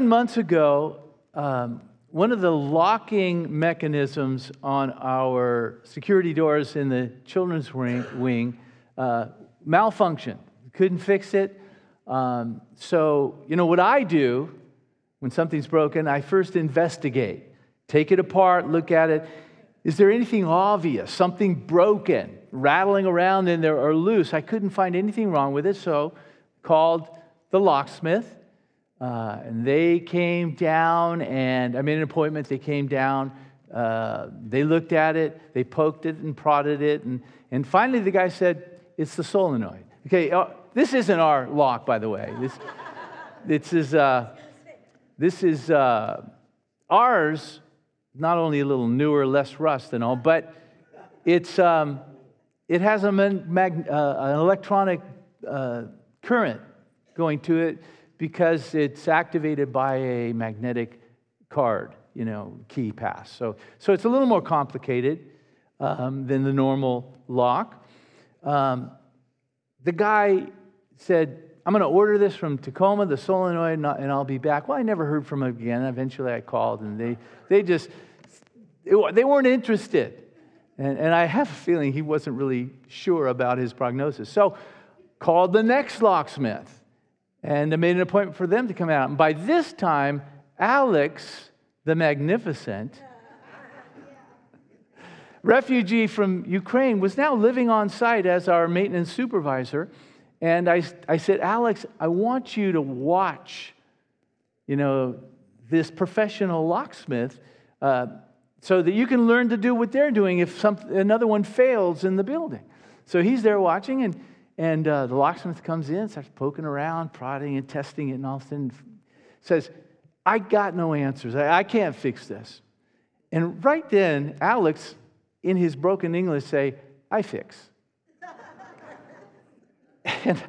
nine months ago, um, one of the locking mechanisms on our security doors in the children's wing, wing uh, malfunctioned. Couldn't fix it. Um, so, you know, what I do when something's broken, I first investigate, take it apart, look at it. Is there anything obvious, something broken, rattling around in there or loose? I couldn't find anything wrong with it, so called the locksmith uh, and they came down, and I made an appointment. They came down. Uh, they looked at it, they poked it and prodded it, and, and finally the guy said, It's the solenoid. Okay, uh, this isn't our lock, by the way. This, this is, uh, this is uh, ours, not only a little newer, less rust and all, but it's, um, it has a mag- uh, an electronic current going to it because it's activated by a magnetic card, you know, key pass. So, so it's a little more complicated um, than the normal lock. Um, the guy said, I'm going to order this from Tacoma, the solenoid, and I'll be back. Well, I never heard from him again. Eventually I called, and they, they just, they weren't interested. And, and I have a feeling he wasn't really sure about his prognosis. So called the next locksmith and I made an appointment for them to come out. And by this time, Alex, the magnificent, refugee from Ukraine, was now living on site as our maintenance supervisor. And I, I said, Alex, I want you to watch, you know, this professional locksmith uh, so that you can learn to do what they're doing if some, another one fails in the building. So he's there watching, and and uh, the locksmith comes in, starts poking around, prodding and testing it, and all of a sudden says, I got no answers. I, I can't fix this. And right then, Alex, in his broken English, say, I fix. and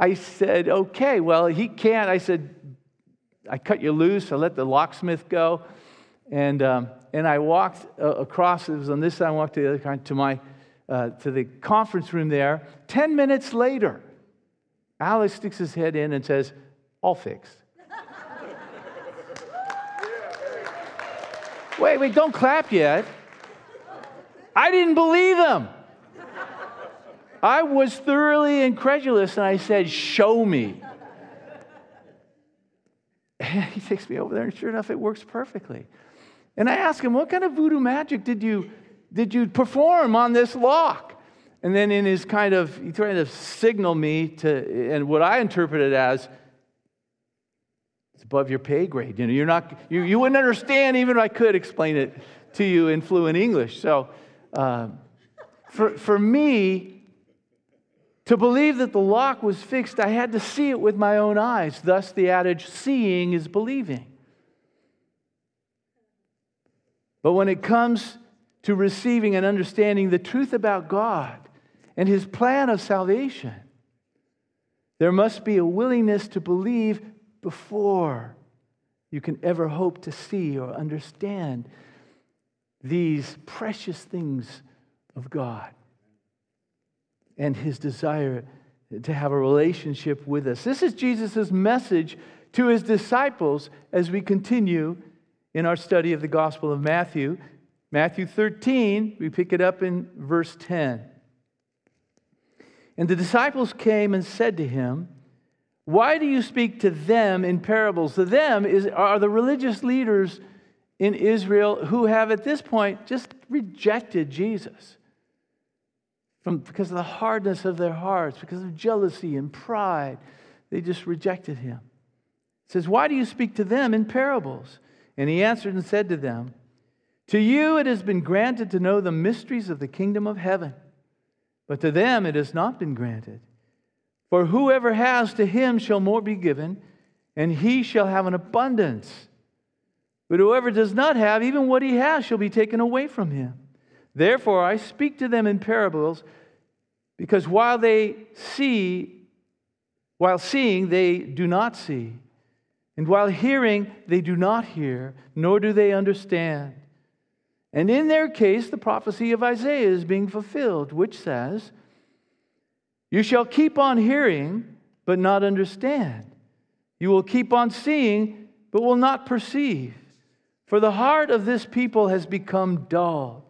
I said, okay, well, he can't. I said, I cut you loose. I let the locksmith go. And, um, and I walked uh, across, it was on this side, I walked to the other side to my uh, to the conference room there. Ten minutes later, Alex sticks his head in and says, All fixed. wait, wait, don't clap yet. I didn't believe him. I was thoroughly incredulous and I said, Show me. And he takes me over there, and sure enough, it works perfectly. And I ask him, What kind of voodoo magic did you did you perform on this lock? And then in his kind of, he tried to signal me to, and what I interpreted as, it's above your pay grade. You know, you're not, you, you wouldn't understand even if I could explain it to you in fluent English. So uh, for, for me, to believe that the lock was fixed, I had to see it with my own eyes. Thus, the adage, seeing is believing. But when it comes to receiving and understanding the truth about God and His plan of salvation. There must be a willingness to believe before you can ever hope to see or understand these precious things of God and His desire to have a relationship with us. This is Jesus' message to His disciples as we continue in our study of the Gospel of Matthew. Matthew 13, we pick it up in verse 10. And the disciples came and said to him, Why do you speak to them in parables? The them is, are the religious leaders in Israel who have at this point just rejected Jesus From, because of the hardness of their hearts, because of jealousy and pride. They just rejected him. It says, Why do you speak to them in parables? And he answered and said to them, to you it has been granted to know the mysteries of the kingdom of heaven, but to them it has not been granted. For whoever has, to him shall more be given, and he shall have an abundance. But whoever does not have, even what he has shall be taken away from him. Therefore I speak to them in parables, because while they see, while seeing, they do not see. And while hearing, they do not hear, nor do they understand. And in their case, the prophecy of Isaiah is being fulfilled, which says, You shall keep on hearing, but not understand, You will keep on seeing, but will not perceive. For the heart of this people has become dull.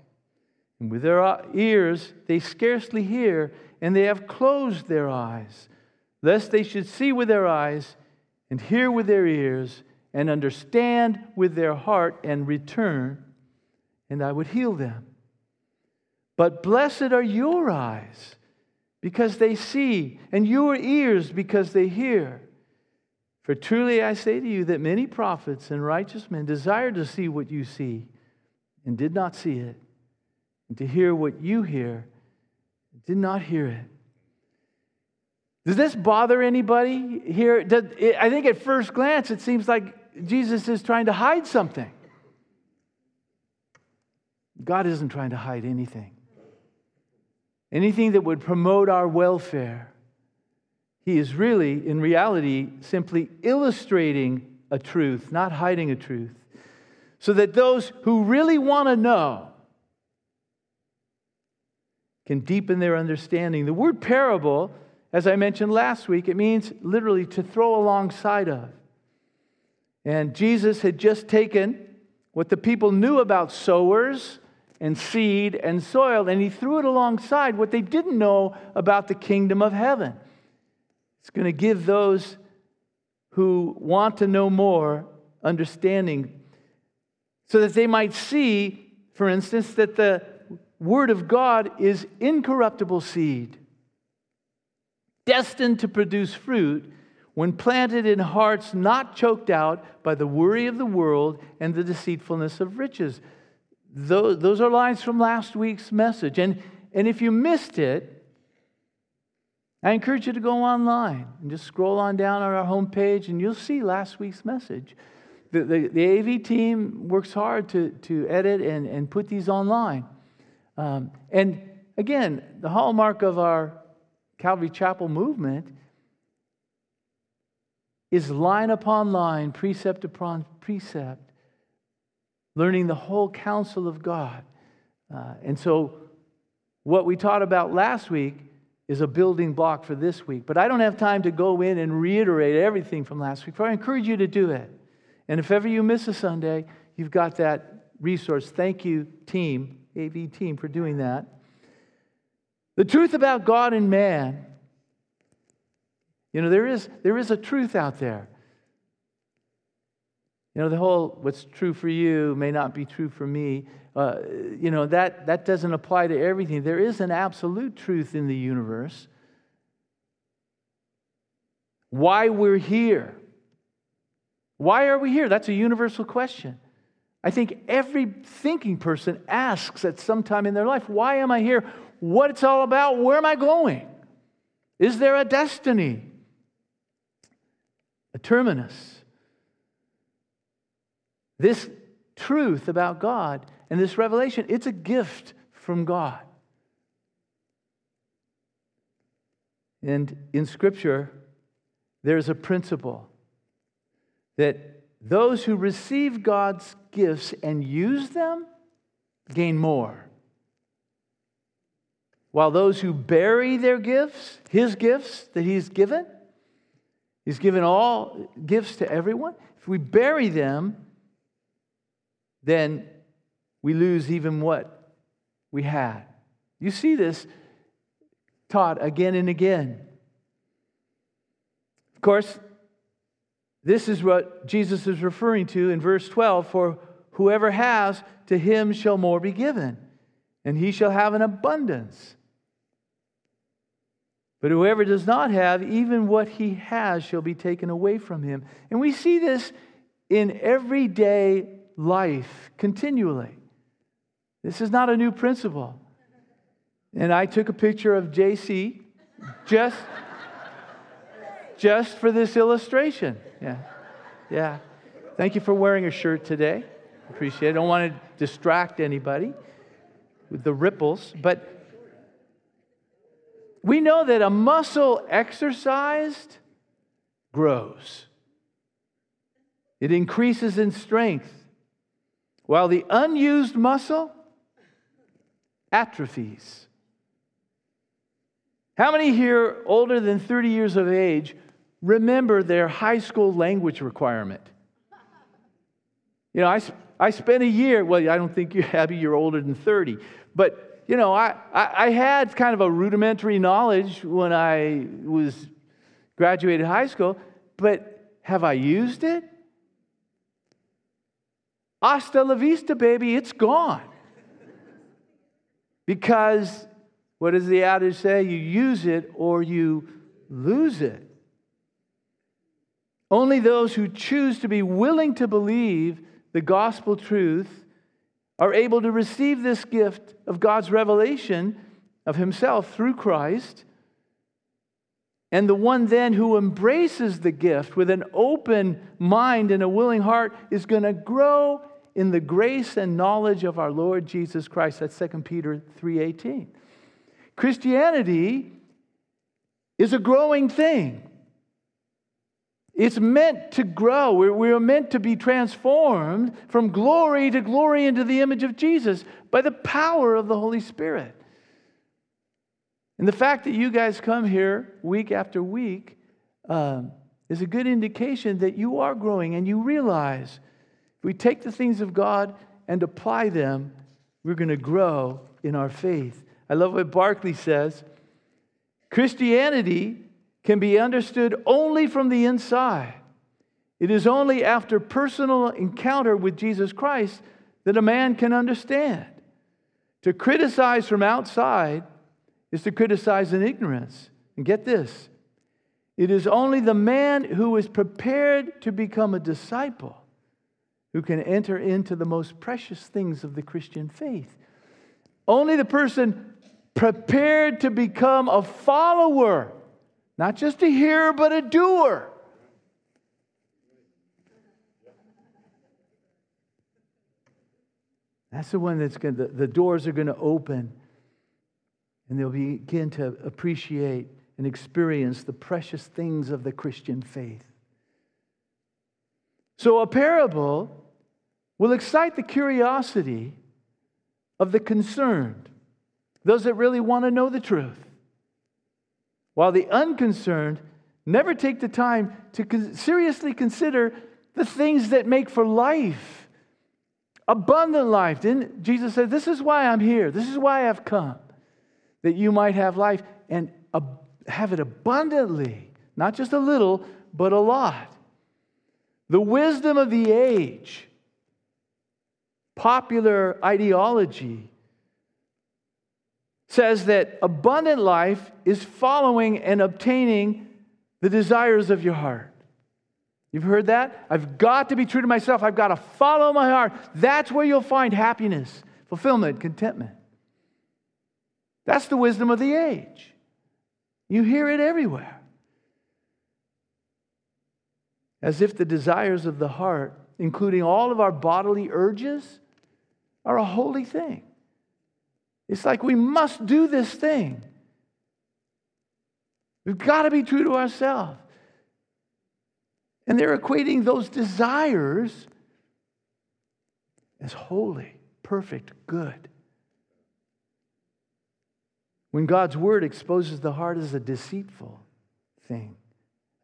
And with their uh, ears they scarcely hear, and they have closed their eyes, lest they should see with their eyes, and hear with their ears, and understand with their heart, and return, and I would heal them. But blessed are your eyes, because they see, and your ears, because they hear. For truly I say to you that many prophets and righteous men desired to see what you see and did not see it, and to hear what you hear and did not hear it. Does this bother anybody here? Does, I think at first glance it seems like Jesus is trying to hide something. God isn't trying to hide anything. Anything that would promote our welfare he is really, in reality, simply illustrating a truth, not hiding a truth, so that those who really want to know can deepen their understanding. The word parable, as I mentioned last week, it means literally to throw alongside of. And Jesus had just taken what the people knew about sowers and seed and soil, and he threw it alongside what they didn't know about the kingdom of heaven. It's going to give those who want to know more understanding so that they might see, for instance, that the Word of God is incorruptible seed, destined to produce fruit when planted in hearts not choked out by the worry of the world and the deceitfulness of riches. Those, those are lines from last week's message. And, and if you missed it, I encourage you to go online and just scroll on down on our homepage, and you'll see last week's message. The, the, the AV team works hard to, to edit and, and put these online. Um, and again, the hallmark of our Calvary Chapel movement is line upon line, precept upon precept, learning the whole counsel of God. Uh, and so, what we taught about last week is a building block for this week. But I don't have time to go in and reiterate everything from last week, but I encourage you to do it. And if ever you miss a Sunday, you've got that resource. Thank you, team, AV team, for doing that. The truth about God and man. You know, there is, there is a truth out there. You know, the whole what's true for you may not be true for me. Uh, you know, that, that doesn't apply to everything. There is an absolute truth in the universe. Why we're here. Why are we here? That's a universal question. I think every thinking person asks at some time in their life, Why am I here? What it's all about? Where am I going? Is there a destiny? A terminus? This truth about God and this revelation, it's a gift from God. And in Scripture, there's a principle that those who receive God's gifts and use them gain more. While those who bury their gifts, his gifts that he's given, he's given all gifts to everyone. If we bury them, then we lose even what we had. You see this taught again and again. Of course, this is what Jesus is referring to in verse 12 for whoever has, to him shall more be given, and he shall have an abundance. But whoever does not have, even what he has shall be taken away from him. And we see this in everyday life continually. This is not a new principle. And I took a picture of JC just, just for this illustration. Yeah. Yeah. Thank you for wearing a shirt today. Appreciate it. Don't want to distract anybody with the ripples, but we know that a muscle exercised grows. It increases in strength. While the unused muscle atrophies. How many here older than 30 years of age remember their high school language requirement. You know, I, I spent a year, well, I don't think you, Abby, you're older than 30, but, you know, I, I, I had kind of a rudimentary knowledge when I was graduated high school, but have I used it? Hasta la vista, baby, it's gone. Because what does the adage say? You use it or you lose it. Only those who choose to be willing to believe the gospel truth are able to receive this gift of God's revelation of Himself through Christ. And the one then who embraces the gift with an open mind and a willing heart is going to grow in the grace and knowledge of our Lord Jesus Christ. That's 2 Peter 3:18. Christianity is a growing thing. It's meant to grow. We're, we're, meant to be transformed from glory to glory into the image of Jesus by the power of the Holy Spirit. And the fact that you guys come here week after week um, is a good indication that you are growing and you realize if we take the things of God and apply them, we're going to grow in our faith. I love what Barclay says Christianity can be understood only from the inside. It is only after personal encounter with Jesus Christ that a man can understand. To criticize from outside is to criticize in ignorance. And get this it is only the man who is prepared to become a disciple who can enter into the most precious things of the Christian faith. Only the person prepared to become a follower, not just a hearer, but a doer. That's the one that's going to, the doors are going to open and they'll begin to appreciate and experience the precious things of the Christian faith. So, a parable will excite the curiosity of the concerned, those that really want to know the truth, while the unconcerned never take the time to seriously consider the things that make for life, abundant life. Didn't Jesus said, This is why I'm here, this is why I've come, that you might have life and have it abundantly, not just a little, but a lot. The wisdom of the age, popular ideology, says that abundant life is following and obtaining the desires of your heart. You've heard that? I've got to be true to myself. I've got to follow my heart. That's where you'll find happiness, fulfillment, contentment. That's the wisdom of the age. You hear it everywhere as if the desires of the heart, including all of our bodily urges, are a holy thing. It's like we must do this thing. We've got to be true to ourselves. And they're equating those desires as holy, perfect, good. When God's word exposes the heart as a deceitful thing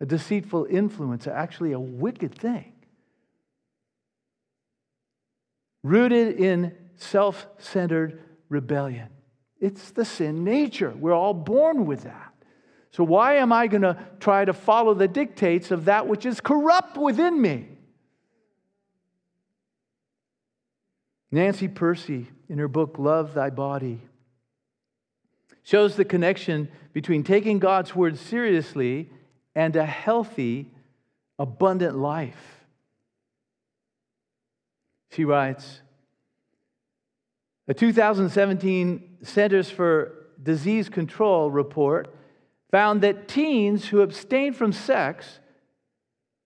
a deceitful influence, actually a wicked thing. Rooted in self centered rebellion. It's the sin nature. We're all born with that. So, why am I going to try to follow the dictates of that which is corrupt within me? Nancy Pearcey, in her book Love Thy Body, shows the connection between taking God's word seriously and a healthy, abundant life. She writes A 2017 Centers for Disease Control report found that teens who abstain from sex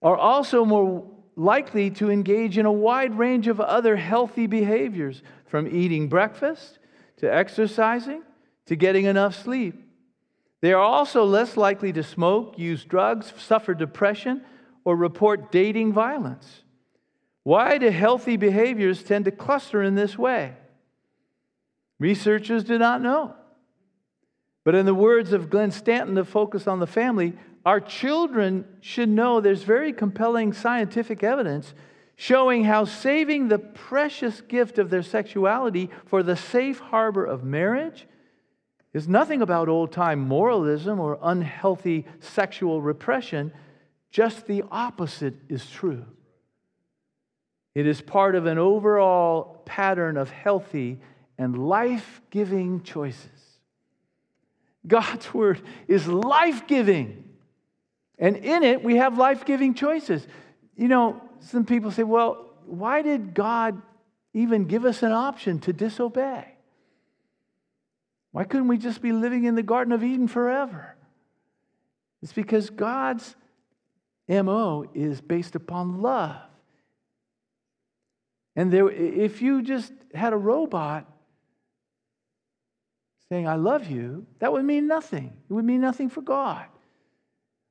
are also more likely to engage in a wide range of other healthy behaviors, from eating breakfast to exercising to getting enough sleep. They are also less likely to smoke, use drugs, suffer depression, or report dating violence. Why do healthy behaviors tend to cluster in this way? Researchers do not know. But in the words of Glenn Stanton, to focus on the family, our children should know there's very compelling scientific evidence showing how saving the precious gift of their sexuality for the safe harbor of marriage is nothing about old time moralism or unhealthy sexual repression. Just the opposite is true. It is part of an overall pattern of healthy and life giving choices. God's word is life giving. And in it, we have life giving choices. You know, some people say, well, why did God even give us an option to disobey? Why couldn't we just be living in the Garden of Eden forever? It's because God's MO is based upon love. And there, if you just had a robot saying, I love you, that would mean nothing. It would mean nothing for God.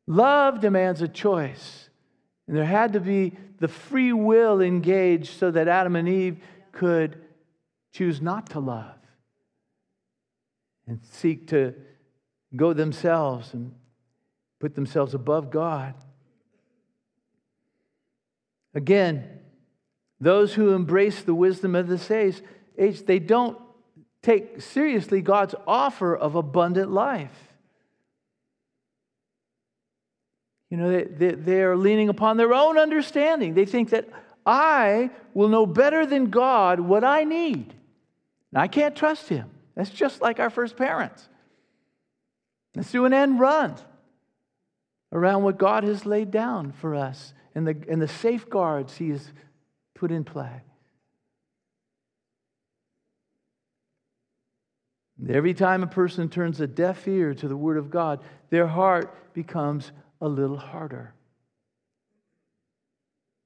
Love demands a choice. And there had to be the free will engaged so that Adam and Eve could choose not to love and seek to go themselves and put themselves above God. Again, those who embrace the wisdom of this age, they don't take seriously God's offer of abundant life. You know, they, they, they, are leaning upon their own understanding. They think that I will know better than God what I need. And I can't trust Him. That's just like our first parents. Let's do an end run around what God has laid down for us and the, and the safeguards He has put in play. Every time a person turns a deaf ear to the Word of God, their heart becomes a little harder.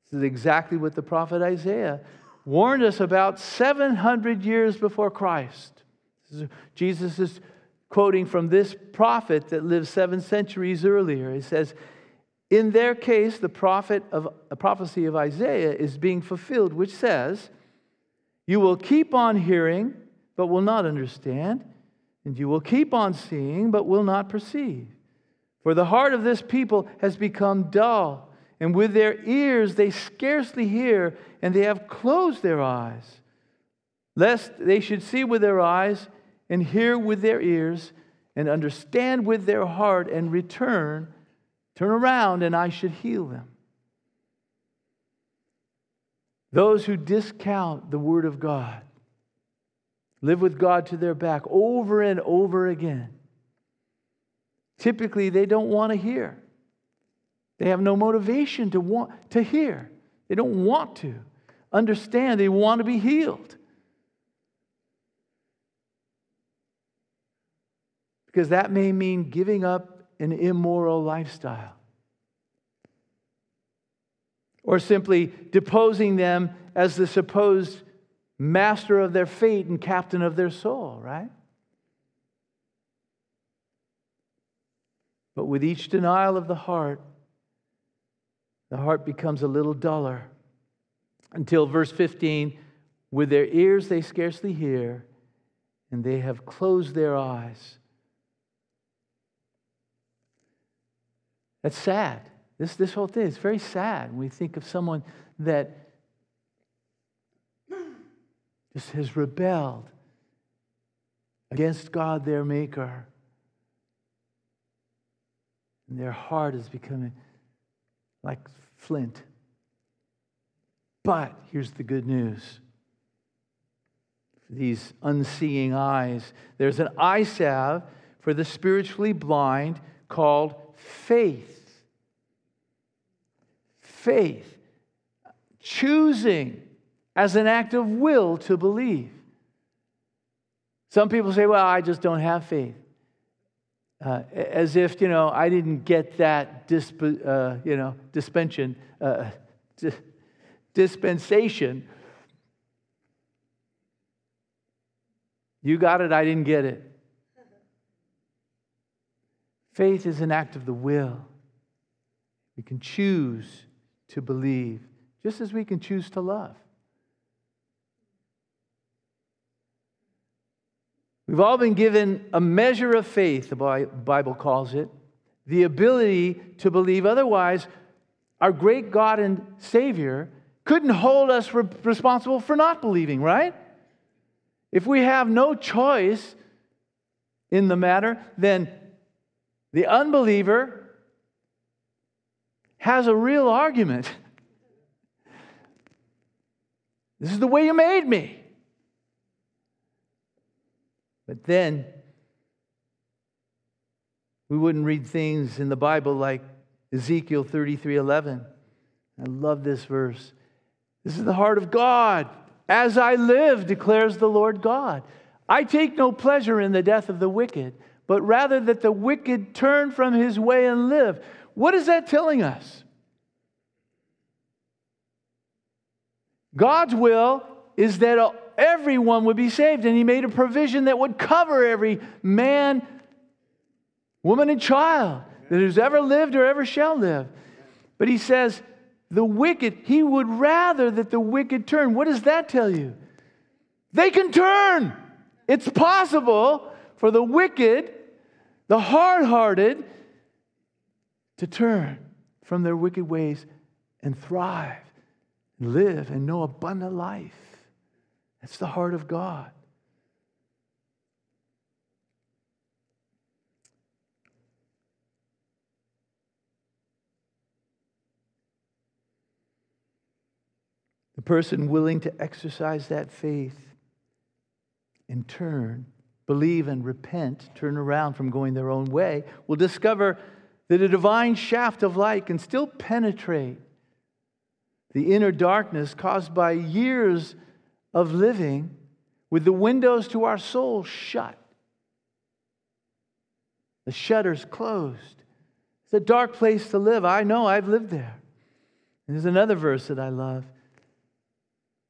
This is exactly what the prophet Isaiah warned us about 700 years before Christ. Jesus is quoting from this prophet that lived seven centuries earlier. He says, In their case, the prophet of prophecy of Isaiah is being fulfilled, which says, You will keep on hearing but will not understand, and you will keep on seeing, but will not perceive. For the heart of this people has become dull, and with their ears they scarcely hear, and they have closed their eyes, lest they should see with their eyes, and hear with their ears, and understand with their heart, and return, turn around, and I should heal them. Those who discount the Word of God live with God to their back over and over again. Typically, they don't want to hear. They have no motivation to want to hear. They don't want to understand. They want to be healed. Because that may mean giving up an immoral lifestyle. Or simply deposing them as the supposed master of their fate and captain of their soul, right? But with each denial of the heart, the heart becomes a little duller until verse 15 with their ears they scarcely hear, and they have closed their eyes. That's sad. This, this whole thing is very sad when we think of someone that just has rebelled against God, their Maker. And their heart is becoming like flint. But here's the good news for these unseeing eyes there's an eye salve for the spiritually blind called faith. Faith. Choosing as an act of will to believe. Some people say, well, I just don't have faith. Uh, as if, you know, I didn't get that disp- uh, you know, dispensation, uh, dispensation. You got it, I didn't get it. Faith is an act of the will. We can choose to believe, just as we can choose to love. We've all been given a measure of faith, the Bible calls it, the ability to believe. Otherwise, our great God and Savior couldn't hold us responsible for not believing, right? If we have no choice in the matter, then the unbeliever has a real argument. This is the way you made me. But then we wouldn't read things in the Bible like Ezekiel 33 11. I love this verse. This is the heart of God. As I live, declares the Lord God. I take no pleasure in the death of the wicked, but rather that the wicked turn from his way and live. What is that telling us? God's will is that everyone would be saved, and He made a provision that would cover every man, woman, and child that has ever lived or ever shall live. But He says, the wicked, He would rather that the wicked turn. What does that tell you? They can turn. It's possible for the wicked, the hard hearted, to turn from their wicked ways and thrive, live, and know abundant life. That's the heart of God. The person willing to exercise that faith and turn, believe and repent, turn around from going their own way, will discover that a divine shaft of light can still penetrate the inner darkness caused by years of living with the windows to our soul shut, the shutters closed. It's a dark place to live. I know I've lived there. And there's another verse that I love.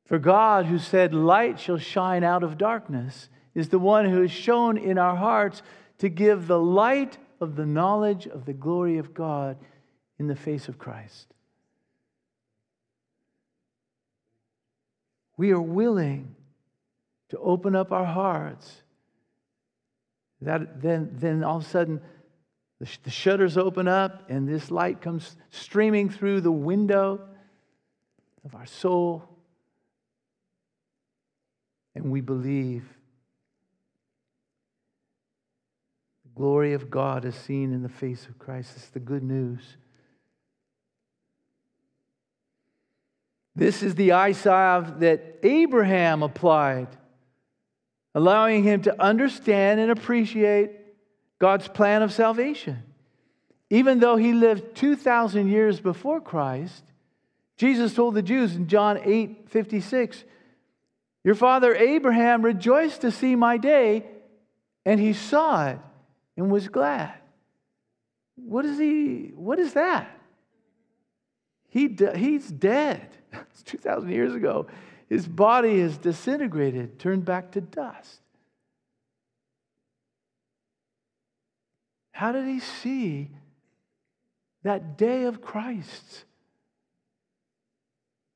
For God, who said, Light shall shine out of darkness, is the one who has shown in our hearts to give the light of the knowledge of the glory of God in the face of Christ. We are willing to open up our hearts. That, then, then all of a sudden, the, the shutters open up and this light comes streaming through the window of our soul and we believe. The glory of God is seen in the face of Christ. It's the good news. This is the eye that Abraham applied, allowing him to understand and appreciate God's plan of salvation. Even though he lived 2,000 years before Christ, Jesus told the Jews in John 8 56, your father Abraham rejoiced to see my day, and he saw it and was glad. What is he? What is that? He, he's dead. It's 2,000 years ago. His body is disintegrated, turned back to dust. How did he see that day of Christ?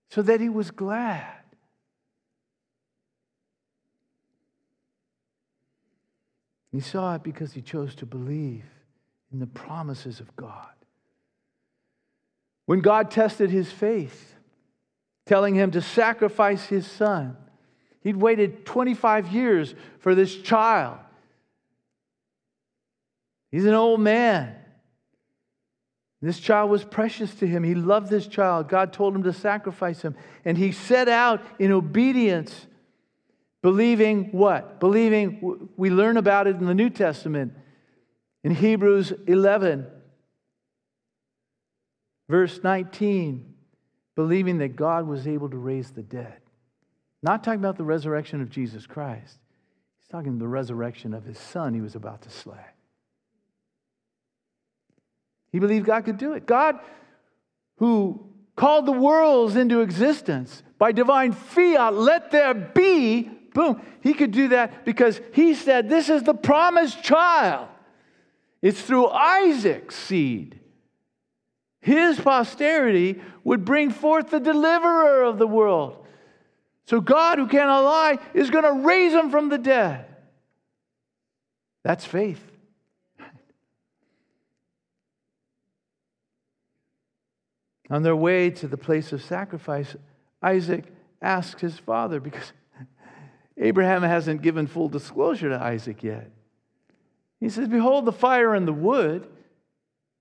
So that he was glad. He saw it because he chose to believe in the promises of God. When God tested his faith, telling him to sacrifice his son, he'd waited 25 years for this child. He's an old man. This child was precious to him. He loved this child. God told him to sacrifice him. And he set out in obedience Believing what? Believing, we learn about it in the New Testament. In Hebrews 11, verse 19, believing that God was able to raise the dead. Not talking about the resurrection of Jesus Christ, he's talking the resurrection of his son he was about to slay. He believed God could do it. God, who called the worlds into existence by divine fiat, let there be, Boom. He could do that because he said, This is the promised child. It's through Isaac's seed. His posterity would bring forth the deliverer of the world. So God, who cannot lie, is going to raise him from the dead. That's faith. On their way to the place of sacrifice, Isaac asks his father because Abraham hasn't given full disclosure to Isaac yet. He says, Behold the fire and the wood,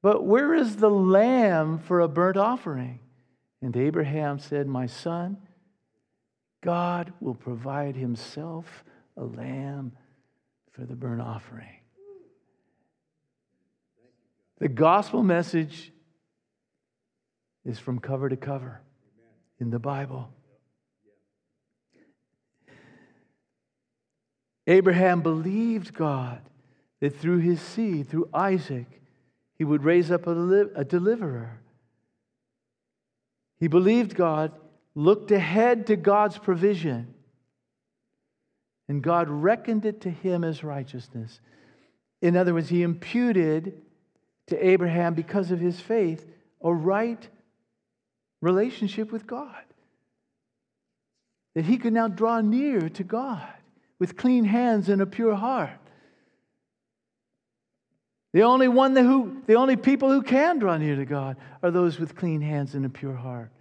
but where is the lamb for a burnt offering? And Abraham said, My son, God will provide himself a lamb for the burnt offering. The gospel message is from cover to cover in the Bible. Abraham believed God that through his seed, through Isaac, he would raise up a, a deliverer. He believed God, looked ahead to God's provision, and God reckoned it to him as righteousness. In other words, he imputed to Abraham, because of his faith, a right relationship with God. That he could now draw near to God with clean hands and a pure heart. The only one who, the only people who can draw near to God are those with clean hands and a pure heart.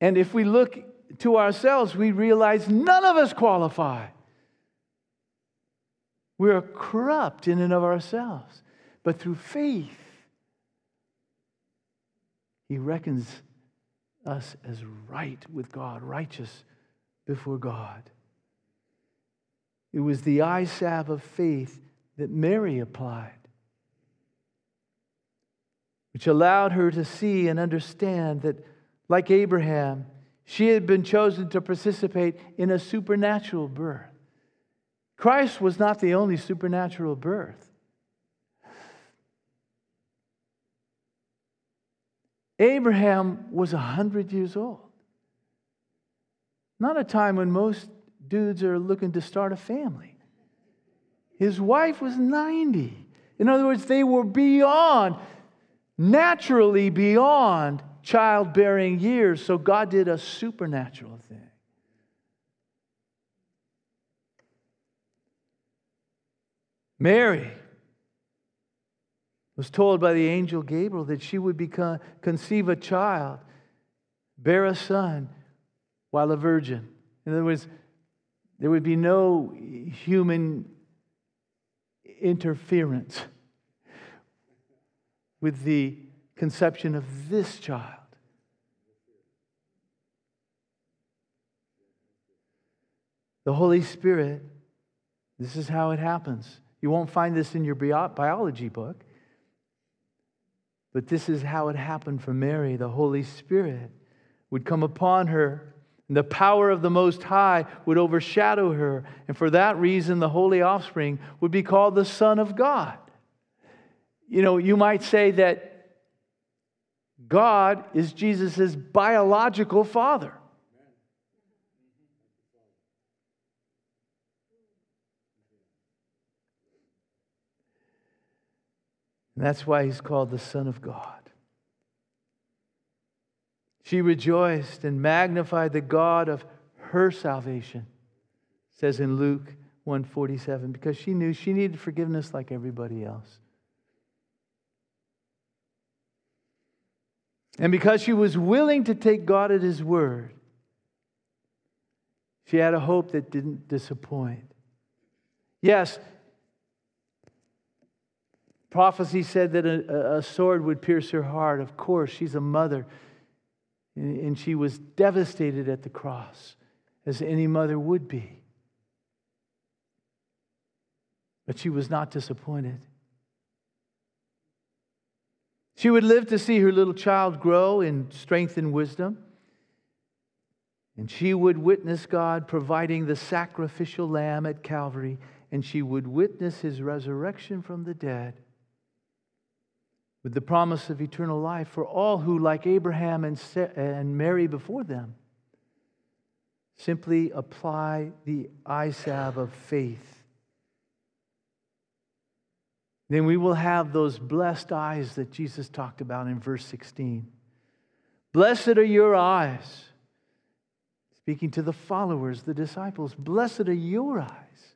And if we look to ourselves, we realize none of us qualify. We are corrupt in and of ourselves. But through faith, He reckons us as right with God, righteous before God. It was the eye salve of faith that Mary applied, which allowed her to see and understand that, like Abraham, she had been chosen to participate in a supernatural birth. Christ was not the only supernatural birth. Abraham was 100 years old. Not a time when most dudes are looking to start a family. His wife was 90. In other words, they were beyond, naturally beyond childbearing years. So God did a supernatural thing. Mary was told by the angel Gabriel that she would become, conceive a child, bear a son while a virgin. In other words, there would be no human interference with the conception of this child. The Holy Spirit, this is how it happens. You won't find this in your biology book, but this is how it happened for Mary. The Holy Spirit would come upon her and the power of the Most High would overshadow her. And for that reason, the holy offspring would be called the Son of God. You know, you might say that God is Jesus' biological father. And that's why he's called the Son of God. She rejoiced and magnified the God of her salvation, says in Luke 147, because she knew she needed forgiveness like everybody else. And because she was willing to take God at His word, she had a hope that didn't disappoint. Yes, prophecy said that a, a, sword would pierce her heart. Of course, she's a mother. And she was devastated at the cross, as any mother would be. But she was not disappointed. She would live to see her little child grow in strength and wisdom. And she would witness God providing the sacrificial lamb at Calvary, and she would witness his resurrection from the dead with the promise of eternal life for all who, like Abraham and, and Mary before them, simply apply the eye of faith. Then we will have those blessed eyes that Jesus talked about in verse 16. Blessed are your eyes. Speaking to the followers, the disciples, blessed are your eyes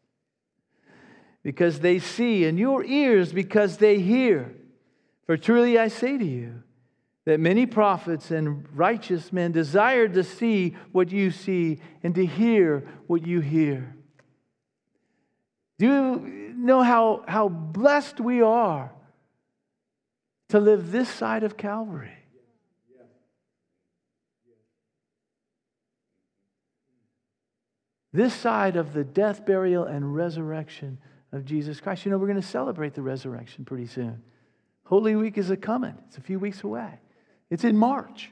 because they see, and your ears because they hear. For truly I say to you, that many prophets and righteous men desired to see what you see and to hear what you hear. Do you know how, how blessed we are to live this side of Calvary? This side of the death, burial, and resurrection of Jesus Christ. You know, we're going to celebrate the resurrection pretty soon. Holy Week is a coming, it's a few weeks away. It's in March.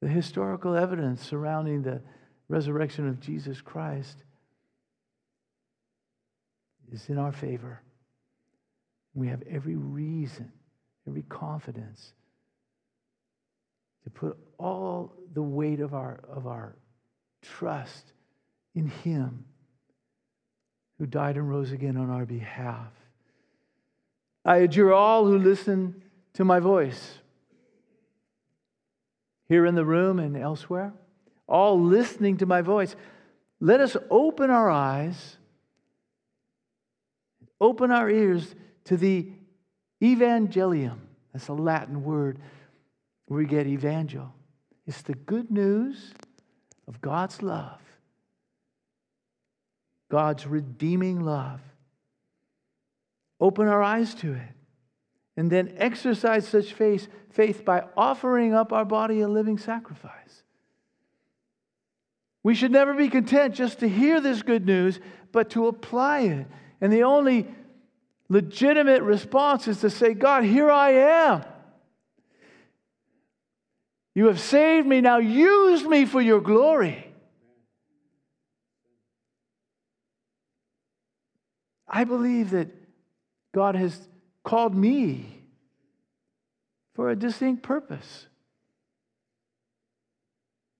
The historical evidence surrounding the resurrection of Jesus Christ is in our favor. We have every reason, every confidence to put all the weight of our, of our trust in Him who died and rose again on our behalf. I adjure all who listen to my voice, here in the room and elsewhere, all listening to my voice, let us open our eyes, open our ears to the evangelium. That's a Latin word where we get evangel. It's the good news of God's love God's redeeming love. Open our eyes to it. And then exercise such faith, faith by offering up our body a living sacrifice. We should never be content just to hear this good news, but to apply it. And the only legitimate response is to say, God, here I am. You have saved me. Now use me for your glory. I believe that God has called me for a distinct purpose.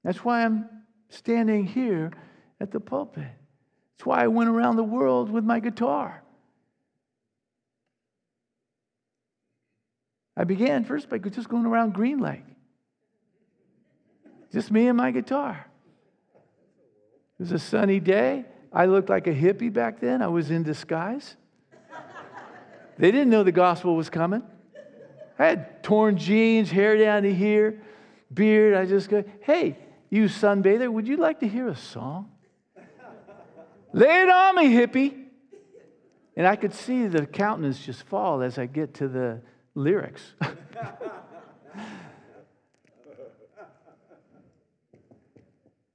That's why I'm standing here at the pulpit. That's why I went around the world with my guitar. I began first by just going around Green Lake. Just me and my guitar. It was a sunny day. I looked like a hippie back then. I was in disguise. They didn't know the gospel was coming. I had torn jeans, hair down to here, beard. I just go, hey, you sunbather, would you like to hear a song? Lay it on me, hippie. And I could see the countenance just fall as I get to the lyrics. there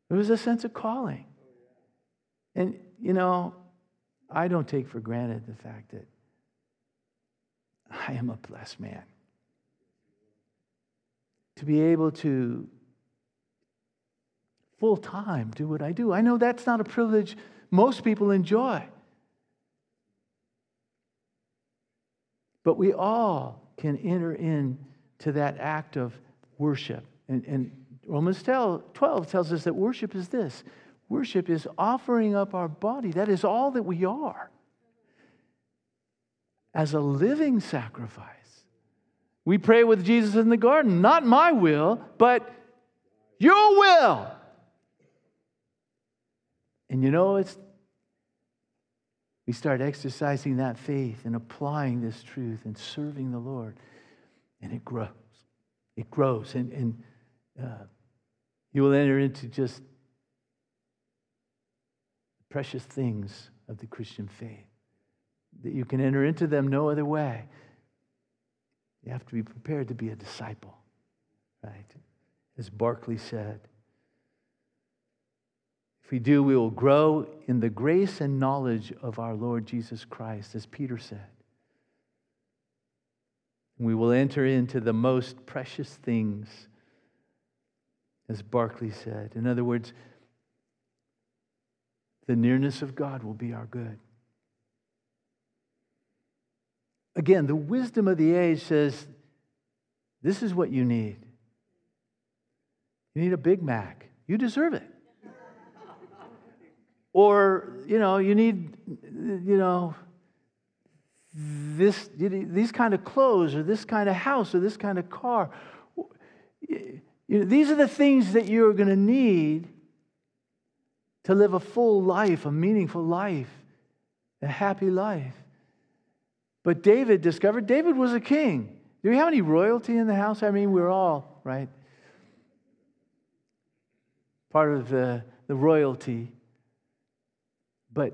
was a sense of calling. And, you know, I don't take for granted the fact that I am a blessed man. To be able to full time do what I do. I know that's not a privilege most people enjoy. But we all can enter into that act of worship. And, and Romans 12 tells us that worship is this Worship is offering up our body. That is all that we are as a living sacrifice. We pray with Jesus in the garden, not my will, but your will. And you know, it's we start exercising that faith and applying this truth and serving the Lord, and it grows. It grows, and, and uh, you will enter into just precious things of the Christian faith. That you can enter into them no other way. You have to be prepared to be a disciple, right? As Barclay said. If we do, we will grow in the grace and knowledge of our Lord Jesus Christ, as Peter said. We will enter into the most precious things, as Barclay said. In other words, the nearness of God will be our good. Again, the wisdom of the age says this is what you need. You need a Big Mac. You deserve it. or, you know, you need, you know, this, these kind of clothes or this kind of house or this kind of car. You know, these are the things that you're going to need to live a full life, a meaningful life, a happy life. But David discovered David was a king. Do we have any royalty in the house? I mean, we're all, right? Part of the, the royalty. But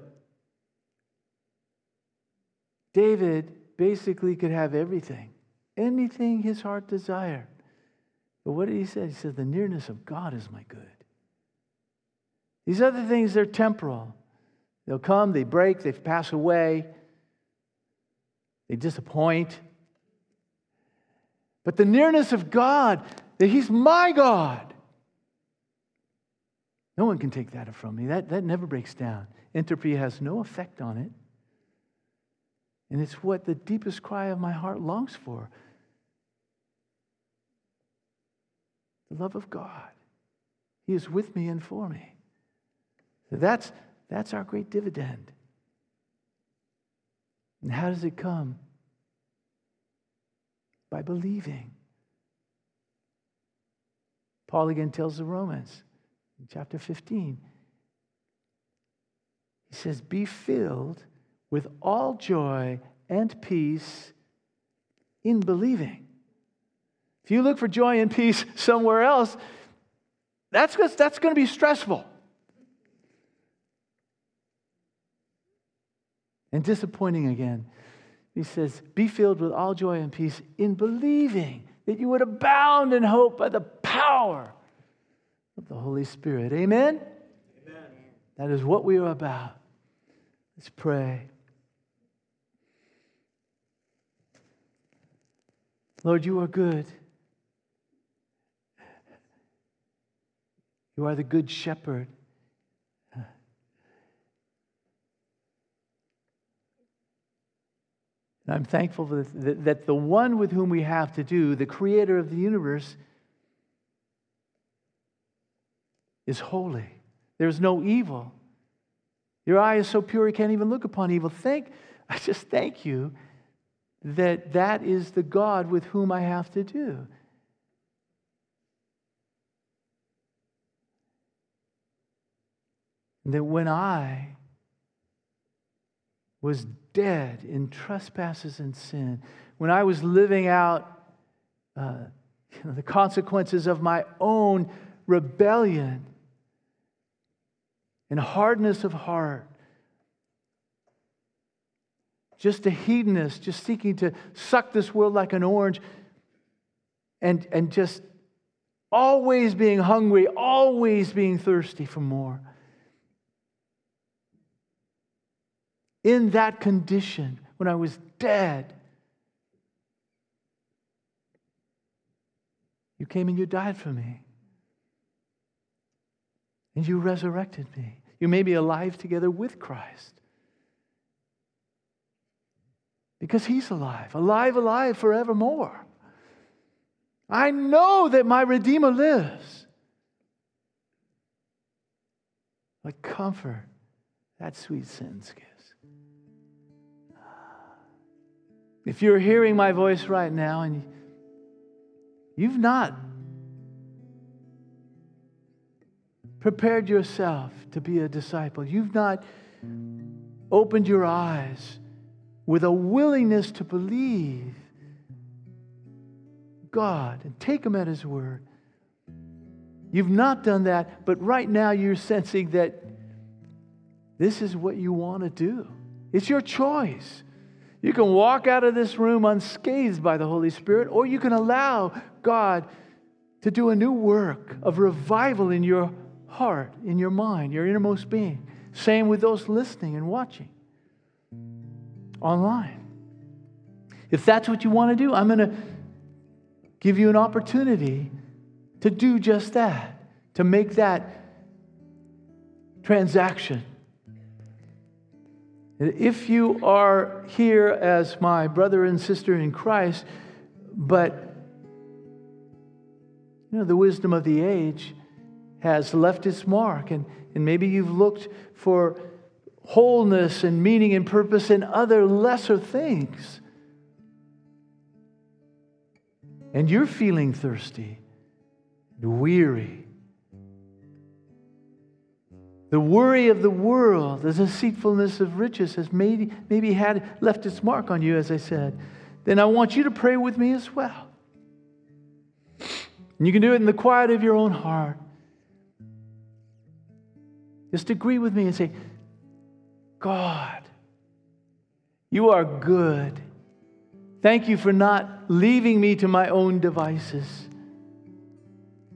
David basically could have everything, anything his heart desired. But what did he say? He said, The nearness of God is my good. These other things, they're temporal. They'll come, they break, they pass away, they disappoint. But the nearness of God, that He's my God, no one can take that from me. That, that never breaks down. Entropy has no effect on it. And it's what the deepest cry of my heart longs for the love of God. He is with me and for me. That's, that's our great dividend. And how does it come? By believing. Paul again tells the Romans in chapter 15. He says, Be filled with all joy and peace in believing. If you look for joy and peace somewhere else, that's, that's going to be stressful and disappointing again. He says, Be filled with all joy and peace in believing that you would abound in hope by the power of the Holy Spirit. Amen? Amen. That is what we are about. Let's pray. Lord, you are good. You are the good shepherd. And I'm thankful that, that the one with whom we have to do, the creator of the universe, is holy. There's no evil. Your eye is so pure you can't even look upon evil. Thank, I just thank you that that is the God with whom I have to do. that when I was dead in trespasses and sin, when I was living out uh, you know, the consequences of my own rebellion and hardness of heart, just a hedonist, just seeking to suck this world like an orange, and, and just always being hungry, always being thirsty for more. In that condition, when I was dead, you came and you died for me. And you resurrected me. You made me alive together with Christ. Because he's alive, alive, alive forevermore. I know that my Redeemer lives. What comfort that sweet sentence gives. If you're hearing my voice right now and you've not prepared yourself to be a disciple, you've not opened your eyes with a willingness to believe God and take Him at His word. You've not done that, but right now you're sensing that this is what you want to do. It's your choice. You can walk out of this room unscathed by the Holy Spirit, or you can allow God to do a new work of revival in your heart, in your mind, your innermost being. Same with those listening and watching online. If that's what you want to do, I'm going to give you an opportunity to do just that, to make that transaction if you are here as my brother and sister in Christ, but you know, the wisdom of the age has left its mark, and, and maybe you've looked for wholeness and meaning and purpose in other lesser things. And you're feeling thirsty. and weary. The worry of the world, the deceitfulness of riches has maybe, maybe had left its mark on you, as I said. Then I want you to pray with me as well. And you can do it in the quiet of your own heart. Just agree with me and say, God, you are good. Thank you for not leaving me to my own devices.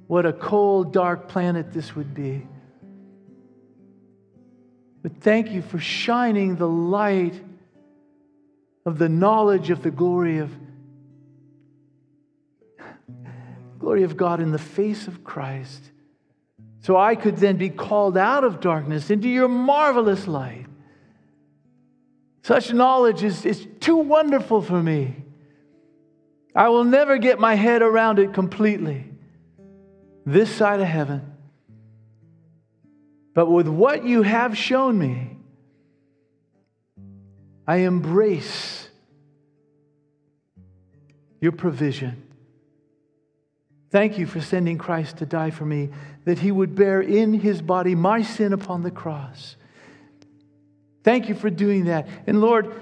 What a cold, dark planet this would be. But thank you for shining the light of the knowledge of the glory of glory of God in the face of Christ. So I could then be called out of darkness into your marvelous light. Such knowledge is, is too wonderful for me. I will never get my head around it completely this side of heaven. But with what you have shown me, I embrace your provision. Thank you for sending Christ to die for me, that he would bear in his body my sin upon the cross. Thank you for doing that. And Lord,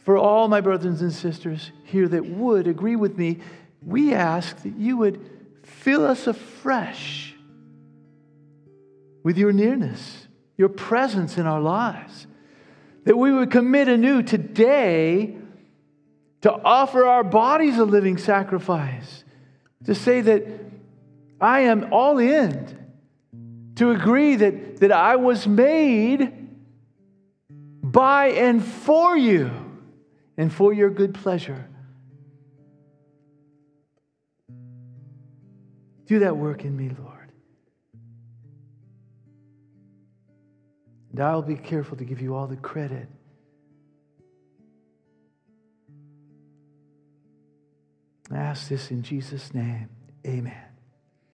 for all my brothers and sisters here that would agree with me, we ask that you would fill us afresh with your nearness, your presence in our lives. That we would commit anew today to offer our bodies a living sacrifice, to say that I am all in, to agree that, that I was made by and for you and for your good pleasure. Do that work in me, Lord. And I'll be careful to give you all the credit. I ask this in Jesus' name. Amen.